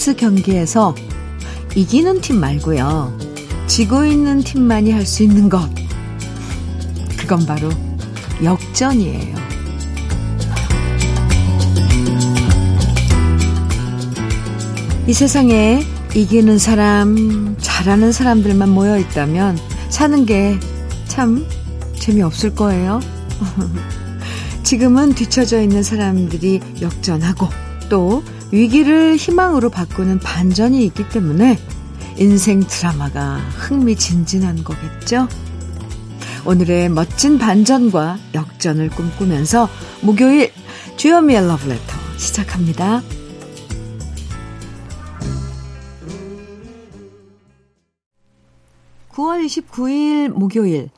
스포츠 경기에서 이기는 팀 말고요. 지고 있는 팀만이 할 수 있는 것. 그건 바로 역전이에요. 이 세상에 이기는 사람, 잘하는 사람들만 모여 있다면 사는 게 참 재미없을 거예요. 지금은 뒤처져 있는 사람들이 역전하고 또 위기를 희망으로 바꾸는 반전이 있기 때문에 인생 드라마가 흥미진진한 거겠죠? 오늘의 멋진 반전과 역전을 꿈꾸면서 목요일 주현미의 러브레터 시작합니다. 9월 29일 목요일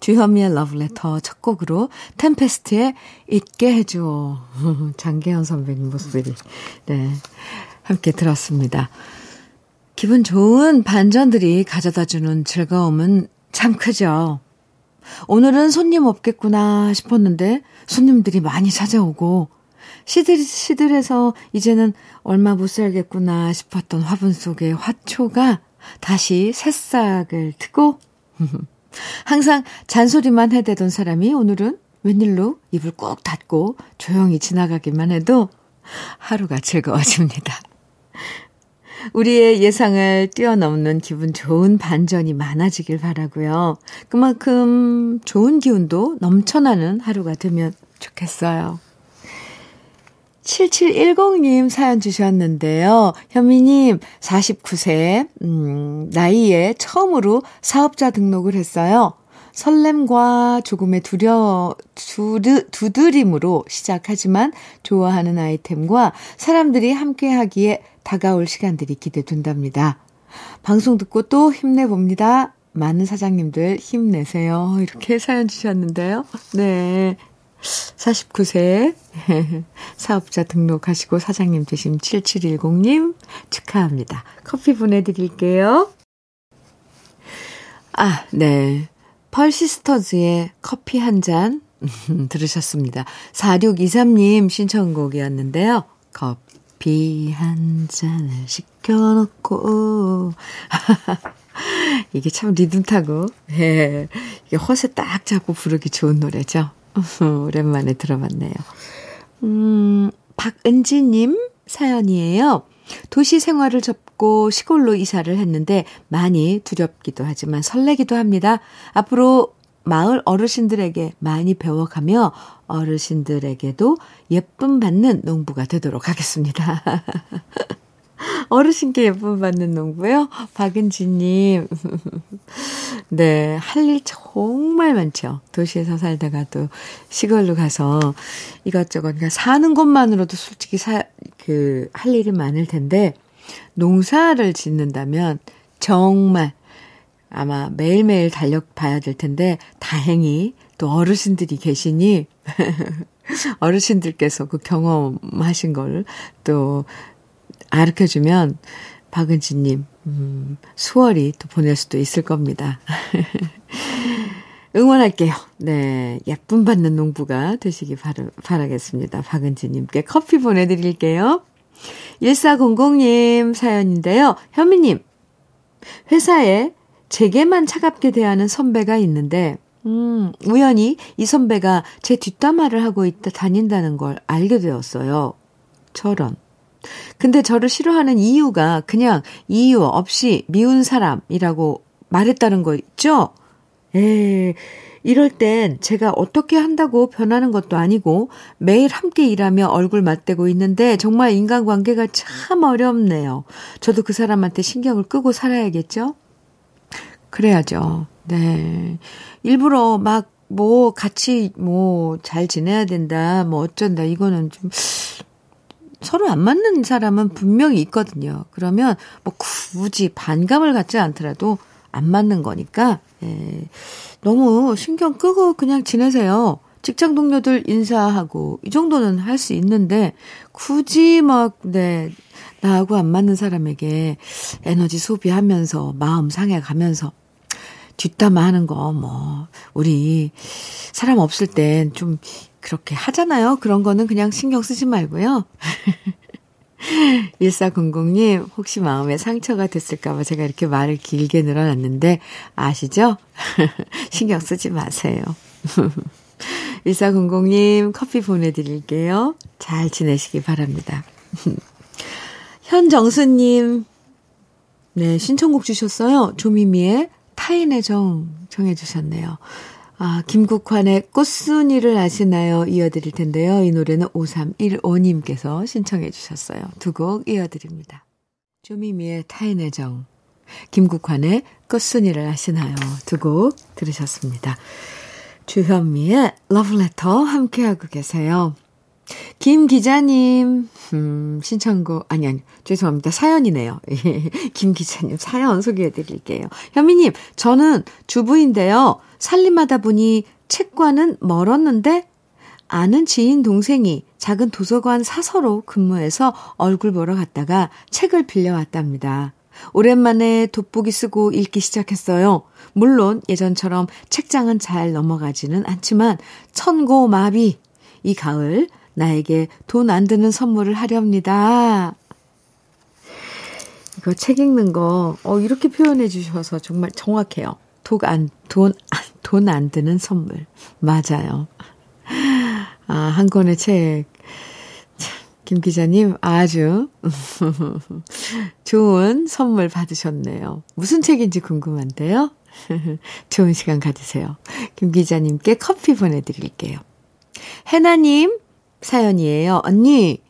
주현미의 러브레터 첫 곡으로 템페스트의 잊게 해줘 장계현 선배님 모습이 네 함께 들었습니다. 기분 좋은 반전들이 가져다 주는 즐거움은 참 크죠. 오늘은 손님 없겠구나 싶었는데 손님들이 많이 찾아오고 시들, 시들해서 이제는 얼마 못 살겠구나 싶었던 화분 속의 화초가 다시 새싹을 트고 항상 잔소리만 해대던 사람이 오늘은 웬일로 입을 꾹 닫고 조용히 지나가기만 해도 하루가 즐거워집니다. 우리의 예상을 뛰어넘는 기분 좋은 반전이 많아지길 바라고요. 그만큼 좋은 기운도 넘쳐나는 하루가 되면 좋겠어요. 7710님 사연 주셨는데요. 현미님, 49세, 음, 나이에 처음으로 사업자 등록을 했어요. 설렘과 조금의 두려, 두드, 두드림으로 시작하지만 좋아하는 아이템과 사람들이 함께 하기에 다가올 시간들이 기대된답니다. 방송 듣고 또 힘내봅니다. 많은 사장님들 힘내세요. 이렇게 사연 주셨는데요. 네. 49세 사업자 등록하시고 사장님 되신 7710님 축하합니다. 커피 보내드릴게요. 아, 네. 펄시스터즈의 커피 한 잔 들으셨습니다. 4623님 신청곡이었는데요. 커피 한 잔을 시켜놓고 이게 참 리듬 타고 예, 이게 허세 딱 잡고 부르기 좋은 노래죠. 오랜만에 들어봤네요. 음, 박은지님 사연이에요. 도시 생활을 접고 시골로 이사를 했는데 많이 두렵기도 하지만 설레기도 합니다. 앞으로 마을 어르신들에게 많이 배워가며 어르신들에게도 예쁨 받는 농부가 되도록 하겠습니다. 어르신께 예쁨 받는 농부요? 박은지님. 네, 할 일 정말 많죠. 도시에서 살다가도 시골로 가서 이것저것, 그러니까 사는 것만으로도 솔직히 사, 그, 할 일이 많을 텐데, 농사를 짓는다면 정말 아마 매일매일 달력 봐야 될 텐데, 다행히 또 어르신들이 계시니, 어르신들께서 그 경험하신 걸 또 가르쳐주면 박은지님, 음, 수월히 또 보낼 수도 있을 겁니다. 응원할게요. 네. 예쁨 받는 농부가 되시기 바라, 바라겠습니다. 박은지님께 커피 보내드릴게요. 1400님 사연인데요. 현미님, 회사에 제게만 차갑게 대하는 선배가 있는데, 음, 우연히 이 선배가 제 뒷담화를 하고 있다 다닌다는 걸 알게 되었어요. 저런. 근데 저를 싫어하는 이유가 그냥 이유 없이 미운 사람이라고 말했다는 거 있죠? 에 이럴 땐 제가 어떻게 한다고 변하는 것도 아니고 매일 함께 일하며 얼굴 맞대고 있는데 정말 인간관계가 참 어렵네요. 저도 그 사람한테 신경을 끄고 살아야겠죠? 그래야죠. 네. 일부러 막 뭐 같이 뭐 잘 지내야 된다, 뭐 어쩐다, 이거는 좀 서로 안 맞는 사람은 분명히 있거든요. 그러면 뭐 굳이 반감을 갖지 않더라도 안 맞는 거니까, 예, 너무 신경 끄고 그냥 지내세요. 직장 동료들 인사하고, 이 정도는 할 수 있는데, 굳이 막, 네, 나하고 안 맞는 사람에게 에너지 소비하면서, 마음 상해 가면서, 뒷담화 하는 거, 뭐, 우리, 사람 없을 땐 좀 그렇게 하잖아요. 그런 거는 그냥 신경 쓰지 말고요. 1400님, 혹시 마음에 상처가 됐을까봐 제가 이렇게 말을 길게 늘어놨는데, 아시죠? 신경 쓰지 마세요. 1400님, 커피 보내드릴게요. 잘 지내시기 바랍니다. 현정수님, 네, 신청곡 주셨어요. 조미미의 타인의 정 정해주셨네요. 아, 김국환의 꽃순이를 아시나요? 이어드릴 텐데요. 이 노래는 5315님께서 신청해 주셨어요. 두 곡 이어드립니다. 조미미의 타인의 정, 김국환의 꽃순이를 아시나요? 두 곡 들으셨습니다. 주현미의 러브레터 함께하고 계세요. 김 기자님, 음, 신청곡, 아니, 아니, 죄송합니다. 사연이네요. 김 기자님 사연 소개해 드릴게요. 현미님, 저는 주부인데요. 살림하다 보니 책과는 멀었는데, 아는 지인 동생이 작은 도서관 사서로 근무해서 얼굴 보러 갔다가 책을 빌려왔답니다. 오랜만에 돋보기 쓰고 읽기 시작했어요. 물론 예전처럼 책장은 잘 넘어가지는 않지만 천고마비 이 가을 나에게 돈 안 드는 선물을 하렵니다. 이거 책 읽는 거, 어, 이렇게 표현해 주셔서 정말 정확해요. 돈 안, 돈, 돈 안 드는 선물. 맞아요. 아, 한 권의 책. 김 기자님, 아주 좋은 선물 받으셨네요. 무슨 책인지 궁금한데요? 좋은 시간 가지세요. 김 기자님께 커피 보내드릴게요. 해나님, 사연이에요. 언니,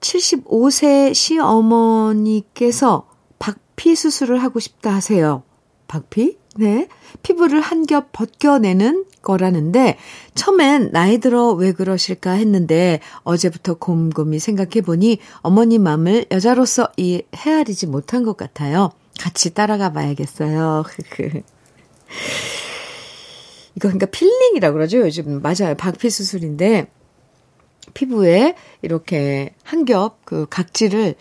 75세 시어머니께서 박피 수술을 하고 싶다 하세요. 박피? 네. 피부를 한 겹 벗겨내는 거라는데, 처음엔 나이 들어 왜 그러실까 했는데, 어제부터 곰곰이 생각해보니 어머니 마음을 여자로서 이 헤아리지 못한 것 같아요. 같이 따라가 봐야겠어요. 이거 그러니까 peeling이라고 그러죠. 요즘 맞아요. 박피 수술인데 피부에 이렇게 한 겹 그 각질을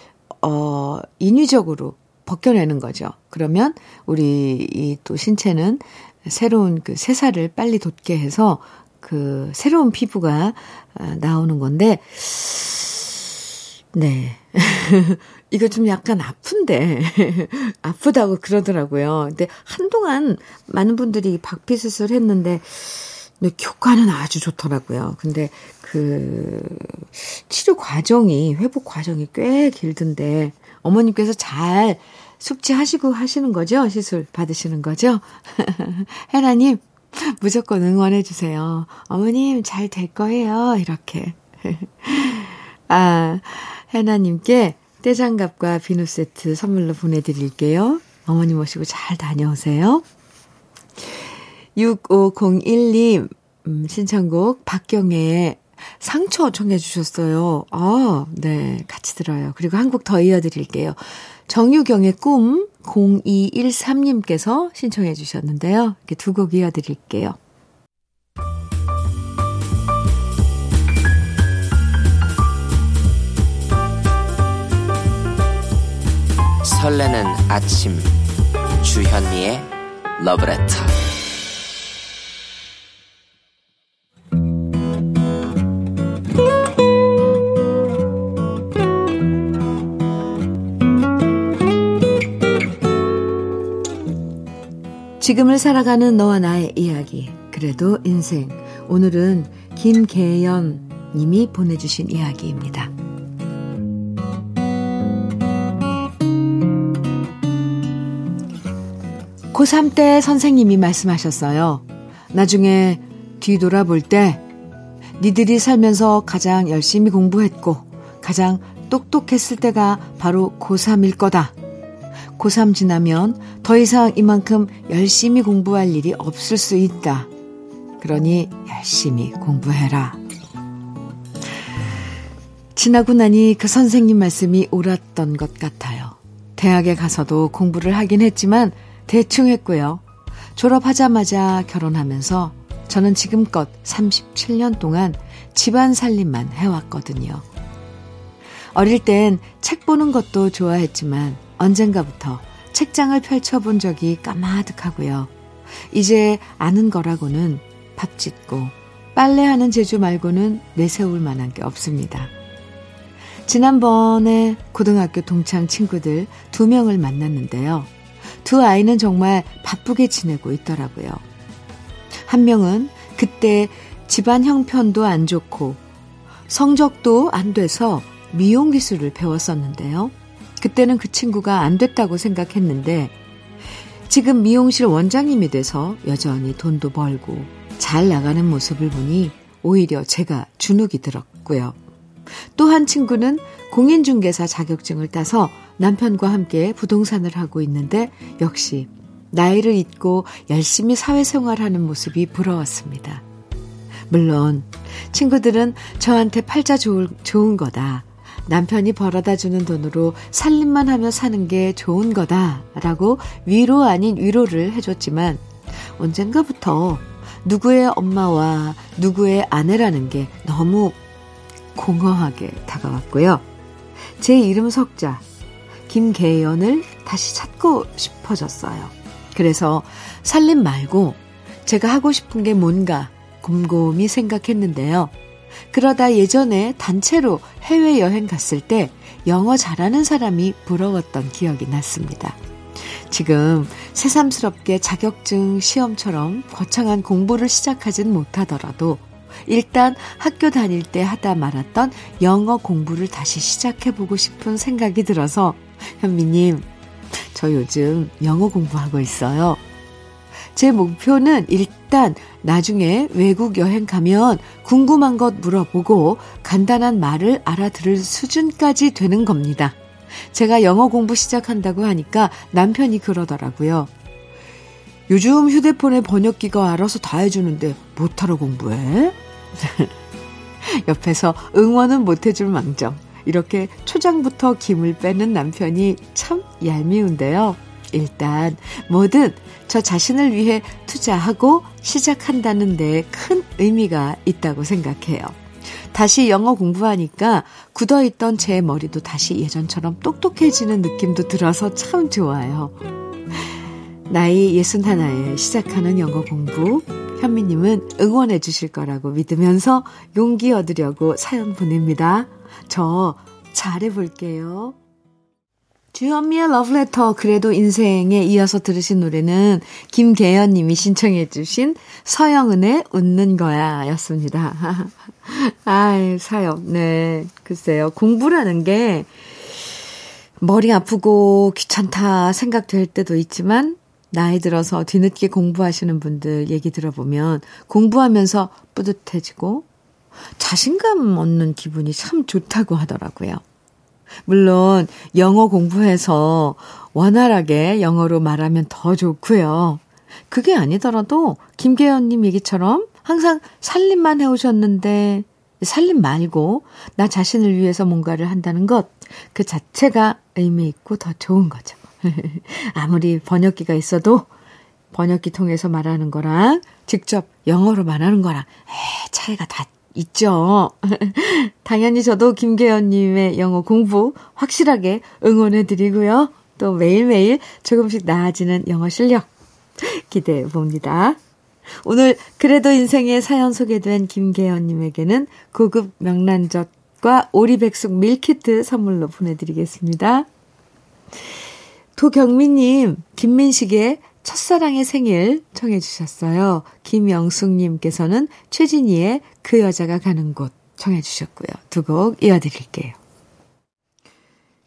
어 인위적으로 벗겨내는 거죠. 그러면 우리 이 또 신체는 새로운 그 새살을 빨리 돋게 해서 그 새로운 피부가 아, 나오는 건데 네. 이거 좀 약간 아픈데, 아프다고 그러더라고요. 근데 한동안 많은 분들이 박피 수술 했는데, 근데 효과는 아주 좋더라고요. 근데 그 치료 과정이 회복 과정이 꽤 길던데 어머님께서 잘 숙지하시고 하시는 거죠? 시술 받으시는 거죠? 해나님 무조건 응원해 주세요. 어머님 잘 될 거예요. 이렇게. 아, 해나님께 떼장갑과 비누 세트 선물로 보내드릴게요. 어머니 모시고 잘 다녀오세요. 6501님, 음, 신청곡 박경애의 상처 청해 주셨어요. 아, 네. 같이 들어요. 그리고 한 곡 더 이어드릴게요. 정유경의 꿈 0213님께서 신청해 주셨는데요. 이렇게 두 곡 이어드릴게요. 설레는 아침 주현미의 러브레터 지금을 살아가는 너와 나의 이야기. 그래도 인생. 오늘은 김계연 님이 보내주신 이야기입니다. 고3 때 선생님이 말씀하셨어요. 나중에 뒤돌아볼 때 니들이 살면서 가장 열심히 공부했고 가장 똑똑했을 때가 바로 고3일 거다. 고3 지나면 더 이상 이만큼 열심히 공부할 일이 없을 수 있다. 그러니 열심히 공부해라. 지나고 나니 그 선생님 말씀이 옳았던 것 같아요. 대학에 가서도 공부를 하긴 했지만 대충 했고요. 졸업하자마자 결혼하면서 저는 지금껏 37년 동안 집안 살림만 해왔거든요. 어릴 땐 책 보는 것도 좋아했지만 언젠가부터 책장을 펼쳐본 적이 까마득하고요. 이제 아는 거라고는 밥 짓고 빨래하는 재주 말고는 내세울 만한 게 없습니다. 지난번에 고등학교 동창 친구들 두 명을 만났는데요. 두 아이는 정말 바쁘게 지내고 있더라고요. 한 명은 그때 집안 형편도 안 좋고 성적도 안 돼서 미용 기술을 배웠었는데요. 그때는 그 친구가 안 됐다고 생각했는데 지금 미용실 원장님이 돼서 여전히 돈도 벌고 잘 나가는 모습을 보니 오히려 제가 주눅이 들었고요. 또 한 친구는 공인중개사 자격증을 따서 남편과 함께 부동산을 하고 있는데 역시 나이를 잊고 열심히 사회생활하는 모습이 부러웠습니다. 물론 친구들은 저한테 팔자 좋을, 좋은 거다. 남편이 벌어다 주는 돈으로 살림만 하며 사는 게 좋은 거다. 라고 위로 아닌 위로를 해줬지만 언젠가부터 누구의 엄마와 누구의 아내라는 게 너무 공허하게 다가왔고요. 제 이름 석자, 김계연을 다시 찾고 싶어졌어요. 그래서 살림 말고 제가 하고 싶은 게 뭔가 곰곰이 생각했는데요. 그러다 예전에 단체로 해외여행 갔을 때 영어 잘하는 사람이 부러웠던 기억이 났습니다. 지금 새삼스럽게 자격증 시험처럼 거창한 공부를 시작하진 못하더라도 일단 학교 다닐 때 하다 말았던 영어 공부를 다시 시작해보고 싶은 생각이 들어서 현미님, 저 요즘 영어 공부하고 있어요. 제 목표는 일단 나중에 외국 여행 가면 궁금한 것 물어보고 간단한 말을 알아들을 수준까지 되는 겁니다. 제가 영어 공부 시작한다고 하니까 남편이 그러더라고요. 요즘 휴대폰에 번역기가 알아서 다 해주는데 못하러 공부해? 옆에서 응원은 못해줄 망정. 이렇게 초장부터 김을 빼는 남편이 참 얄미운데요. 일단 뭐든 저 자신을 위해 투자하고 시작한다는 데 큰 의미가 있다고 생각해요. 다시 영어 공부하니까 굳어있던 제 머리도 다시 예전처럼 똑똑해지는 느낌도 들어서 참 좋아요. 나이 61에 시작하는 영어 공부, 현미님은 응원해 주실 거라고 믿으면서 용기 얻으려고 사연 보냅니다. 저 잘해볼게요. 주현미의 러브레터 그래도 인생에 이어서 들으신 노래는 김계연 님이 신청해 주신 서영은의 웃는 거야 였습니다. 아이 사연 네 글쎄요 공부라는 게 머리 아프고 귀찮다 생각될 때도 있지만 나이 들어서 뒤늦게 공부하시는 분들 얘기 들어보면 공부하면서 뿌듯해지고 자신감 얻는 기분이 참 좋다고 하더라고요. 물론 영어 공부해서 원활하게 영어로 말하면 더 좋고요. 그게 아니더라도 김계연님 얘기처럼 항상 살림만 해오셨는데 살림 말고 나 자신을 위해서 뭔가를 한다는 것 그 자체가 의미 있고 더 좋은 거죠. 아무리 번역기가 있어도 번역기 통해서 말하는 거랑 직접 영어로 말하는 거랑 에, 차이가 다 있죠. 당연히 저도 김계연님의 영어 공부 확실하게 응원해드리고요. 또 매일매일 조금씩 나아지는 영어 실력 기대해 봅니다. 오늘 그래도 인생의 사연 소개된 김계연님에게는 고급 명란젓과 오리백숙 밀키트 선물로 보내드리겠습니다. 도경민님, 김민식의 첫사랑의 생일 청해 주셨어요. 김영숙님께서는 최진희의 그 여자가 가는 곳 청해 주셨고요. 두 곡 이어드릴게요.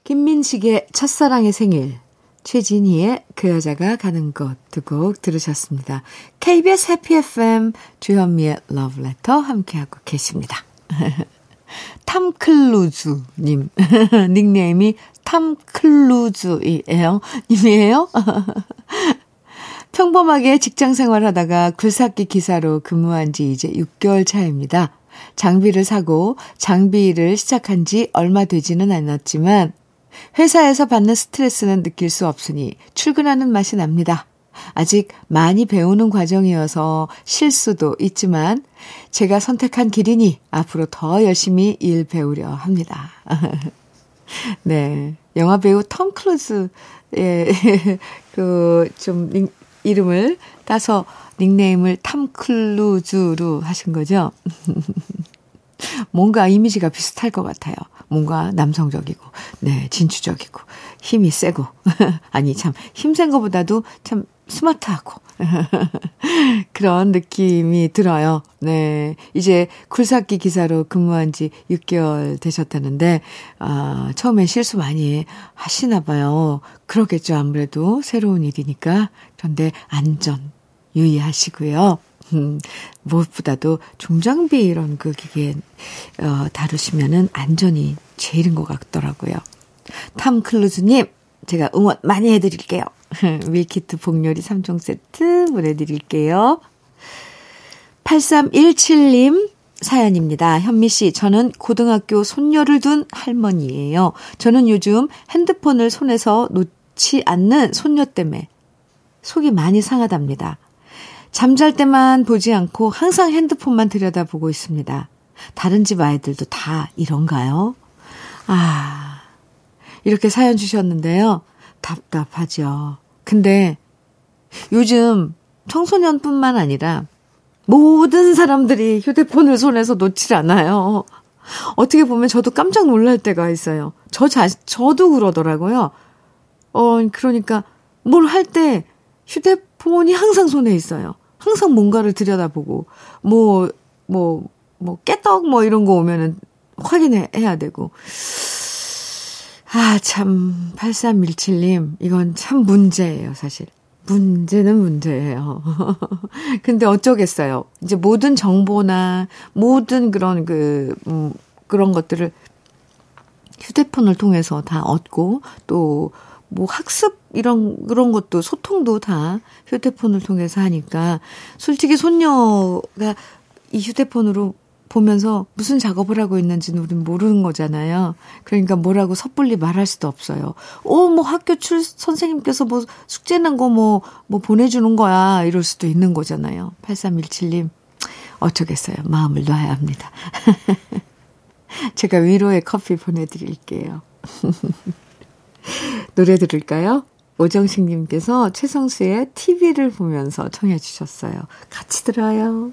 김민식의 첫사랑의 생일, 최진희의 그 여자가 가는 곳 두 곡 들으셨습니다. KBS 해피 FM 주현미의 러브레터 함께하고 계십니다. 탐클루즈님 닉네임이 탐클루즈이에요. 님이에요? 평범하게 직장 생활하다가 굴삭기 기사로 근무한 지 이제 6개월 차입니다. 장비를 사고 장비를 시작한 지 얼마 되지는 않았지만 회사에서 받는 스트레스는 느낄 수 없으니 출근하는 맛이 납니다. 아직 많이 배우는 과정이어서 실수도 있지만 제가 선택한 길이니 앞으로 더 열심히 일 배우려 합니다. 네. 영화 배우 톰 클루즈의 그 좀 이름을 따서 닉네임을 탐클루즈로 하신 거죠? 뭔가 이미지가 비슷할 것 같아요. 뭔가 남성적이고, 네, 진취적이고, 힘이 세고. 아니, 참, 힘센 것보다도 참 스마트하고. 그런 느낌이 들어요. 네. 이제 굴삭기 기사로 근무한 지 6개월 되셨다는데, 아, 처음엔 실수 많이 하시나 봐요. 그러겠죠. 아무래도 새로운 일이니까. 그런데 안전 유의하시고요. 음, 무엇보다도 중장비 이런 그 기계, 어, 다루시면은 안전이 제일인 것 같더라고요. 탐 클루즈님, 제가 응원 많이 해드릴게요. 밀키트 복요리 3종 세트 보내드릴게요. 8317님 사연입니다. 현미 씨, 저는 고등학교 손녀를 둔 할머니예요. 저는 요즘 핸드폰을 손에서 놓지 않는 손녀 때문에 속이 많이 상하답니다. 잠잘 때만 보지 않고 항상 핸드폰만 들여다보고 있습니다. 다른 집 아이들도 다 이런가요? 아, 이렇게 사연 주셨는데요. 답답하죠. 근데 요즘 청소년뿐만 아니라 모든 사람들이 휴대폰을 손에서 놓질 않아요. 어떻게 보면 저도 깜짝 놀랄 때가 있어요. 저 자, 저도 그러더라고요. 어, 그러니까 뭘 할 때 휴대폰이 항상 손에 있어요. 항상 뭔가를 들여다보고, 뭐, 뭐, 뭐, 깨떡 뭐 이런 거 오면은 확인해야 되고. 아, 참, 8317님, 이건 참 문제예요, 사실. 문제는 문제예요. 근데 어쩌겠어요. 이제 모든 정보나 모든 그런 그, 음, 그런 것들을 휴대폰을 통해서 다 얻고 또 뭐 학습 이런 그런 것도 소통도 다 휴대폰을 통해서 하니까 솔직히 손녀가 이 휴대폰으로 보면서 무슨 작업을 하고 있는지는 우린 모르는 거잖아요. 그러니까 뭐라고 섣불리 말할 수도 없어요. 어, 뭐 학교 출, 선생님께서 뭐 숙제 난거 뭐, 뭐 보내주는 거야. 이럴 수도 있는 거잖아요. 8317님. 어쩌겠어요. 마음을 놔야 합니다. 제가 위로의 커피 보내드릴게요. 노래 들을까요? 오정식님께서 최성수의 TV를 보면서 청해 주셨어요. 같이 들어요.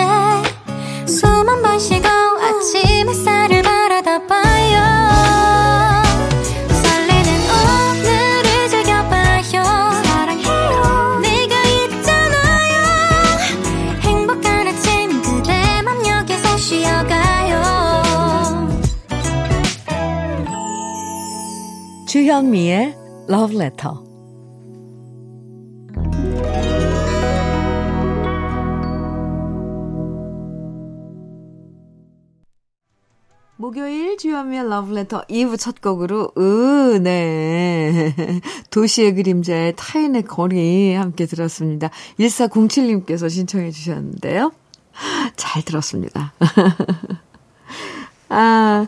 주현미의 Love Letter 목요일 주현미의 러브레터 2부 첫 곡으로 으, 네. 도시의 그림자의 타인의 거리 함께 들었습니다. 1407님께서 신청해 주셨는데요. 잘 들었습니다. 아,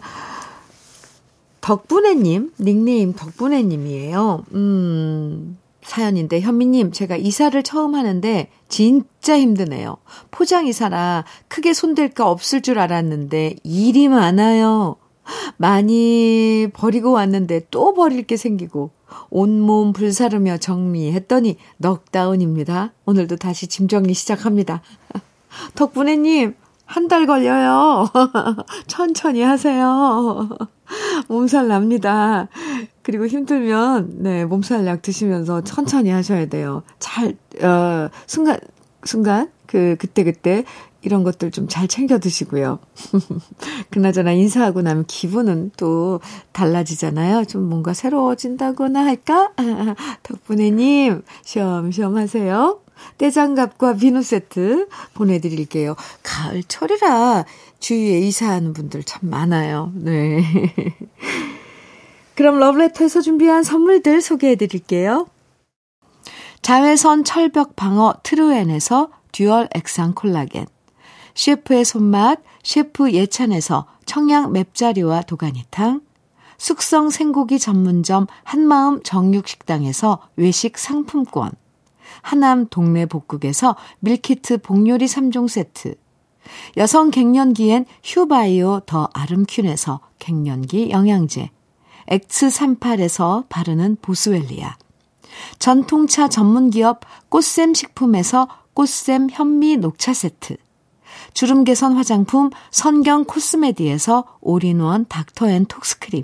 덕분에님, 닉네임 덕분에님이에요. 음, 사연인데, 현미님, 제가 이사를 처음 하는데, 진짜 힘드네요. 포장 이사라 크게 손댈 거 없을 줄 알았는데, 일이 많아요. 많이 버리고 왔는데 또 버릴 게 생기고, 온몸 불사르며 정리했더니 넉다운입니다. 오늘도 다시 짐 정리 시작합니다. 덕분에님, 한 달 걸려요. 천천히 하세요. 몸살 납니다. 그리고 힘들면, 네, 몸살약 드시면서 천천히 하셔야 돼요. 잘, 어, 순간, 순간, 그, 그때 그때 이런 것들 좀 잘 챙겨 드시고요. 그나저나 인사하고 나면 기분은 또 달라지잖아요. 좀 뭔가 새로워진다거나 할까? 덕분에님, 쉬엄쉬엄 하세요. 떼장갑과 비누 세트 보내드릴게요. 가을철이라 주위에 이사하는 분들 참 많아요. 네. 그럼 러브레터에서 준비한 선물들 소개해 드릴게요. 자외선 철벽 방어 트루엔에서 dual 액상 콜라겐. 셰프의 손맛 셰프 예찬에서 청양 맵자리와 도가니탕. 숙성 생고기 전문점 한마음 정육식당에서 외식 상품권. 하남 동네 복국에서 밀키트 복요리 3종 세트. 여성 갱년기엔 휴바이오 더 아름퀸에서 갱년기 영양제. X38에서 바르는 보스웰리아. 전통차 전문기업 꽃샘 식품에서 꽃샘 현미 녹차 세트. 주름 개선 화장품 선경 코스메디에서 올인원 닥터앤 톡스크림.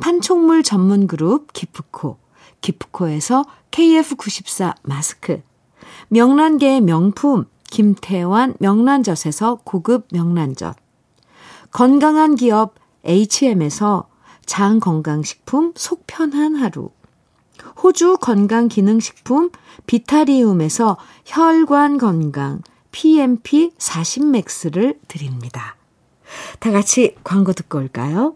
판촉물 전문 그룹 기프코. 기프코에서 KF94 마스크. 명란계의 명품 김태환 명란젓에서 고급 명란젓. 건강한 기업 HM에서 장 건강식품 속편한 하루. 호주 건강기능식품 비타리움에서 혈관 건강 PMP 40맥스를 드립니다. 다 같이 광고 듣고 올까요?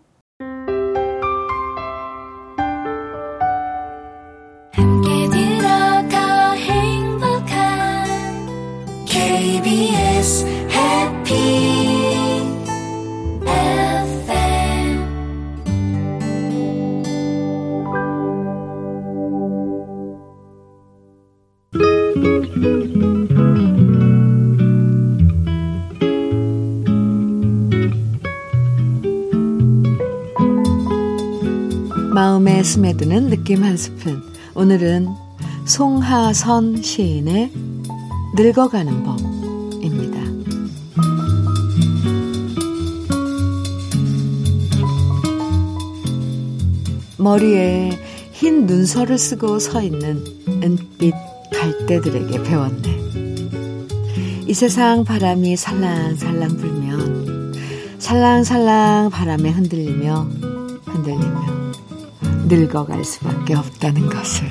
느낌 한 스푼. 오늘은 송하선 시인의 늙어가는 법입니다. 머리에 흰 눈설을 쓰고 서 있는 은빛 갈대들에게 배웠네. 이 세상 바람이 살랑살랑 불면 살랑살랑 바람에 흔들리며 흔들리며 늙어갈 수밖에 없다는 것을.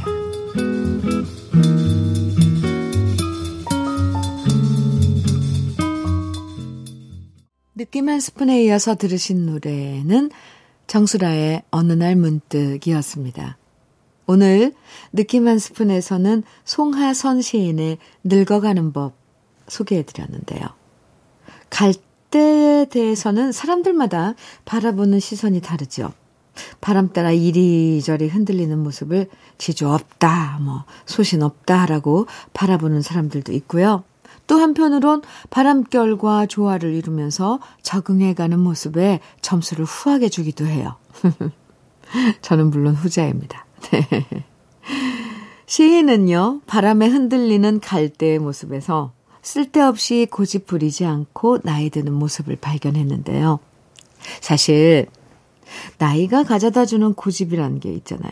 느낌 한 스푼에 이어서 들으신 노래는 정수라의 어느 날 문득이었습니다. 오늘 느낌 한 스푼에서는 송하선 시인의 늙어가는 법 소개해드렸는데요. 갈대에 대해서는 사람들마다 바라보는 시선이 다르죠. 바람 따라 이리저리 흔들리는 모습을 지주 없다, 뭐, 소신 없다라고 바라보는 사람들도 있고요. 또 한편으론 바람결과 조화를 이루면서 적응해가는 모습에 점수를 후하게 주기도 해요. 저는 물론 후자입니다. 시인은요, 바람에 흔들리는 갈대의 모습에서 쓸데없이 고집 부리지 않고 나이 드는 모습을 발견했는데요. 사실 나이가 가져다 주는 고집이라는 게 있잖아요.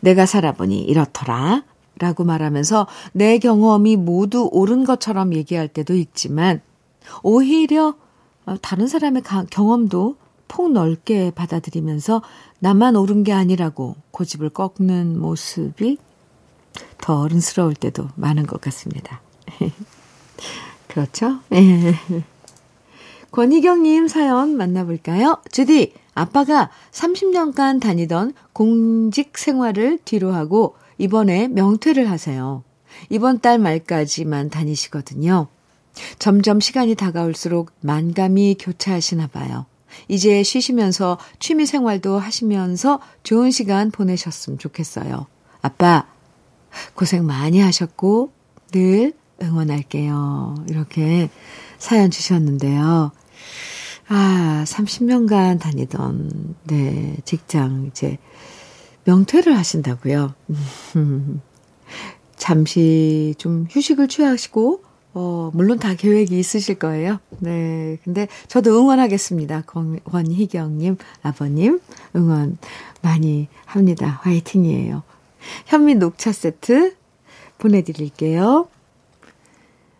내가 살아보니 이렇더라. 라고 말하면서 내 경험이 모두 옳은 것처럼 얘기할 때도 있지만, 오히려 다른 사람의 경험도 폭넓게 받아들이면서 나만 옳은 게 아니라고 고집을 꺾는 모습이 더 어른스러울 때도 많은 것 같습니다. 그렇죠? 권희경님 사연 만나볼까요? 주디, 아빠가 30년간 다니던 공직 생활을 뒤로 하고 이번에 명퇴를 하세요. 이번 달 말까지만 다니시거든요. 점점 시간이 다가올수록 만감이 교차하시나 봐요. 이제 쉬시면서 취미 생활도 하시면서 좋은 시간 보내셨으면 좋겠어요. 아빠, 고생 많이 하셨고, 늘 응원할게요. 이렇게 사연 주셨는데요. 아, 30년간 다니던, 네, 직장, 이제, 명퇴를 하신다고요. 잠시 좀 휴식을 취하시고, 어, 물론 다 계획이 있으실 거예요. 네. 근데 저도 응원하겠습니다. 권, 권희경님, 아버님, 응원 많이 합니다. 화이팅이에요. 현미 녹차 세트 보내드릴게요.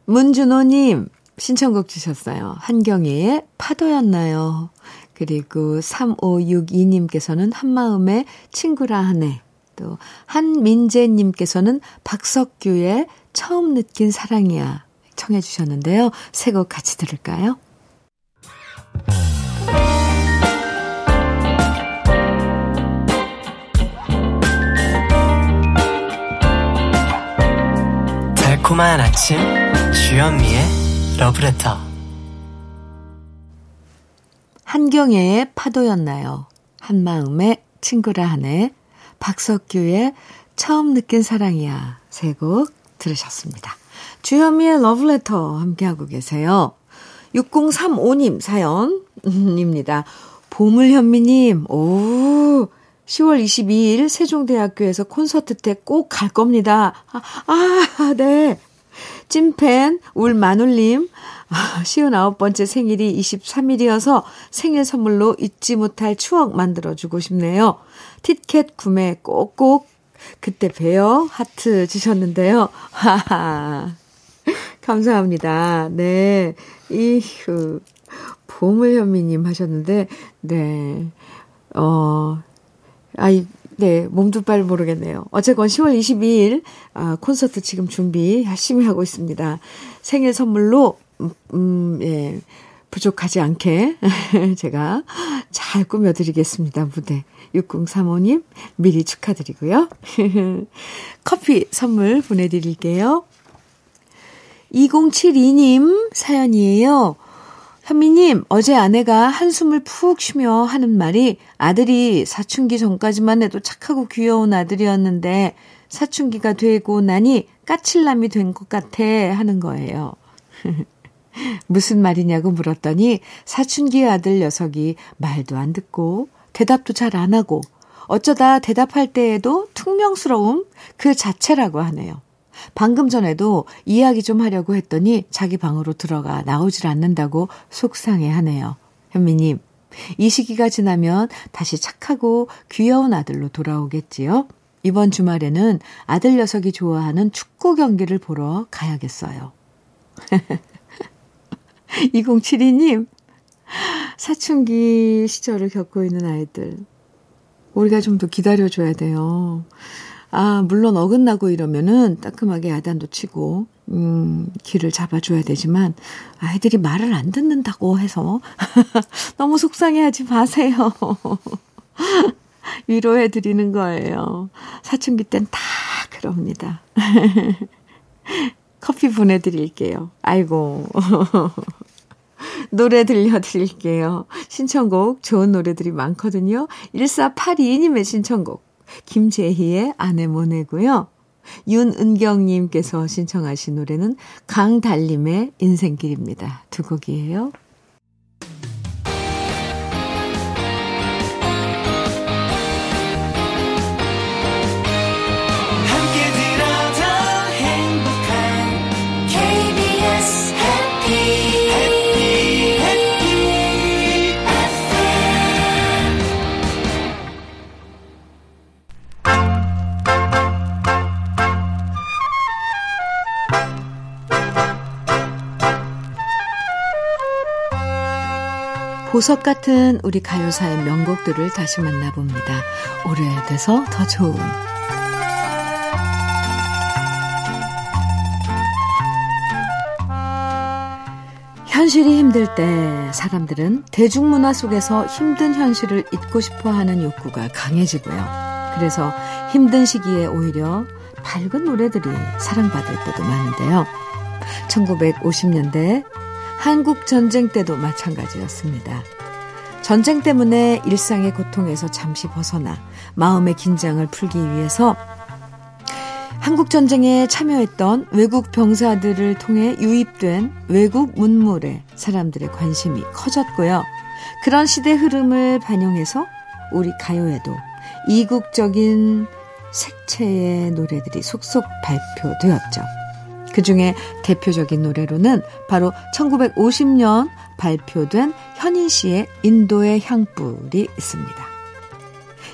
문준호님, 신청곡 주셨어요. 한경애의 파도였나요? 그리고 3562님께서는 한마음의 친구라 하네. 또 한민재님께서는 박석규의 처음 느낀 사랑이야 청해 주셨는데요. 새 곡 같이 들을까요? 달콤한 아침 주현미의 러브레터 한경애의 파도였나요? 한마음의 친구라 하네. 박석규의 처음 느낀 사랑이야. 세 곡 들으셨습니다. 주현미의 러브레터 함께하고 계세요. 6035님 사연입니다. 보물현미님, 오, 10월 22일 세종대학교에서 콘서트 때 꼭 갈 겁니다. 아, 아, 네. 찐팬 울마눌님, 아, 59번째 생일이 23일이어서 생일 선물로 잊지 못할 추억 만들어주고 싶네요. 티켓 구매 꼭꼭 그때 봬요. 하트 주셨는데요. 감사합니다. 네. 이휴. 보물현미님 하셨는데, 네. 어, 아이, 네, 몸도 빨 모르겠네요. 어쨌건 10월 22일, 아, 콘서트 지금 준비 열심히 하고 있습니다. 생일 선물로, 음, 음 예, 부족하지 않게 제가 잘 꾸며드리겠습니다, 무대. 6035님, 미리 축하드리고요. 커피 선물 보내드릴게요. 2072님 사연이에요. 현미님, 어제 아내가 한숨을 푹 쉬며 하는 말이 아들이 사춘기 전까지만 해도 착하고 귀여운 아들이었는데 사춘기가 되고 나니 까칠남이 된 것 같아 하는 거예요. 무슨 말이냐고 물었더니 사춘기 아들 녀석이 말도 안 듣고 대답도 잘 안 하고 어쩌다 대답할 때에도 퉁명스러움 그 자체라고 하네요. 방금 전에도 이야기 좀 하려고 했더니 자기 방으로 들어가 나오질 않는다고 속상해 하네요. 현미님, 이 시기가 지나면 다시 착하고 귀여운 아들로 돌아오겠지요? 이번 주말에는 아들 녀석이 좋아하는 축구 경기를 보러 가야겠어요. 2072님, 사춘기 시절을 겪고 있는 아이들. 우리가 좀 더 기다려줘야 돼요. 아, 물론 어긋나고 이러면은 따끔하게 야단도 치고, 음, 길을 잡아줘야 되지만, 아이들이 말을 안 듣는다고 해서, 너무 속상해 하지 마세요. 위로해 드리는 거예요. 사춘기 땐 다 그럽니다. 커피 보내드릴게요. 아이고. 노래 들려드릴게요. 신청곡 좋은 노래들이 많거든요. 1482님의 신청곡. 김재희의 아내모네고요. 윤은경님께서 신청하신 노래는 강달림의 인생길입니다. 두 곡이에요. 보석 같은 우리 가요사의 명곡들을 다시 만나봅니다. 오래돼서 더 좋은. 현실이 힘들 때 사람들은 대중문화 속에서 힘든 현실을 잊고 싶어 하는 욕구가 강해지고요. 그래서 힘든 시기에 오히려 밝은 노래들이 사랑받을 때도 많은데요. 1950년대 한국 전쟁 때도 마찬가지였습니다. 전쟁 때문에 일상의 고통에서 잠시 벗어나 마음의 긴장을 풀기 위해서 한국 전쟁에 참여했던 외국 병사들을 통해 유입된 외국 문물에 사람들의 관심이 커졌고요. 그런 시대 흐름을 반영해서 우리 가요에도 이국적인 색채의 노래들이 속속 발표되었죠. 그 중에 대표적인 노래로는 바로 1950년 발표된 현인 씨의 인도의 향불이 있습니다.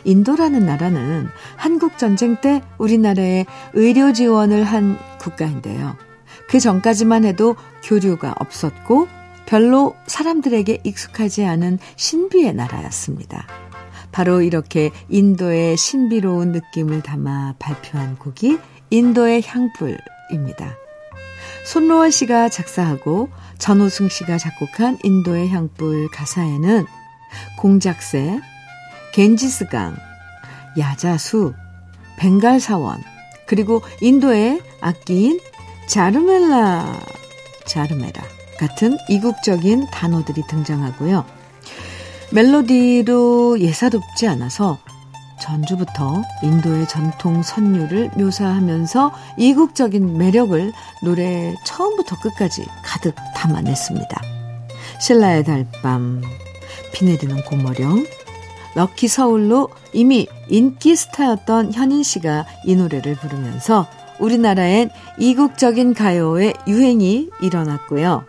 인도라는 나라는 한국 전쟁 때 우리나라에 의료 지원을 한 국가인데요. 그 전까지만 해도 교류가 없었고 별로 사람들에게 익숙하지 않은 신비의 나라였습니다. 바로 이렇게 인도의 신비로운 느낌을 담아 발표한 곡이 인도의 향불입니다. 손로원 씨가 작사하고 전호승 씨가 작곡한 인도의 향불 가사에는 공작새, 겐지스강, 야자수, 벵갈사원, 그리고 인도의 악기인 자르멜라, 자르메라 같은 이국적인 단어들이 등장하고요. 멜로디로 예사롭지 않아서 전주부터 인도의 전통 선율을 묘사하면서 이국적인 매력을 노래 처음부터 끝까지 가득 담아냈습니다. 신라의 달밤, 비 내리는 고머령, 럭키 서울로 이미 인기 스타였던 현인 씨가 이 노래를 부르면서 우리나라엔 이국적인 가요의 유행이 일어났고요.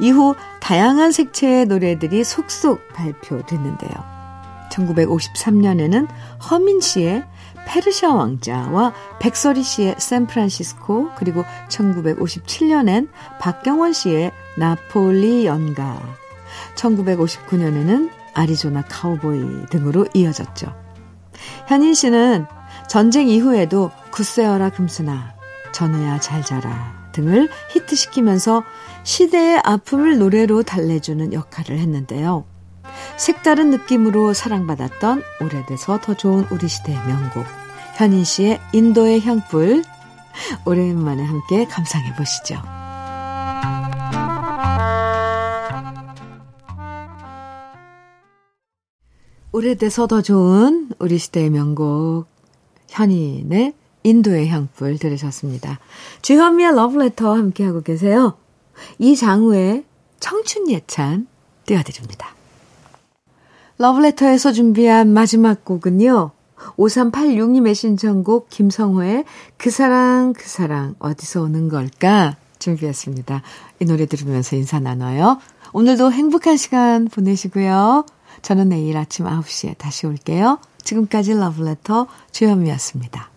이후 다양한 색채의 노래들이 속속 발표됐는데요. 1953년에는 허민 씨의 페르시아 왕자와 백설이 씨의 샌프란시스코 그리고 1957년엔 박경원 씨의 나폴리 연가 1959년에는 아리조나 카우보이 등으로 이어졌죠. 현인 씨는 전쟁 이후에도 굳세어라 금수나 전우야 잘 자라 등을 히트시키면서 시대의 아픔을 노래로 달래주는 역할을 했는데요. 색다른 느낌으로 사랑받았던 오래돼서 더 좋은 우리 시대의 명곡 현인 씨의 인도의 향불 오랜만에 함께 감상해 보시죠. 오래돼서 더 좋은 우리 시대의 명곡 현인의 인도의 향불 들으셨습니다. 주현미의 러브레터 함께하고 계세요. 이장우의 청춘 예찬 띄워드립니다. 러브레터에서 준비한 마지막 곡은요. 5386님의 신청곡 김성호의 그 사랑 그 사랑 어디서 오는 걸까 준비했습니다. 이 노래 들으면서 인사 나눠요. 오늘도 행복한 시간 보내시고요. 저는 내일 아침 9시에 다시 올게요. 지금까지 러브레터 주현미였습니다.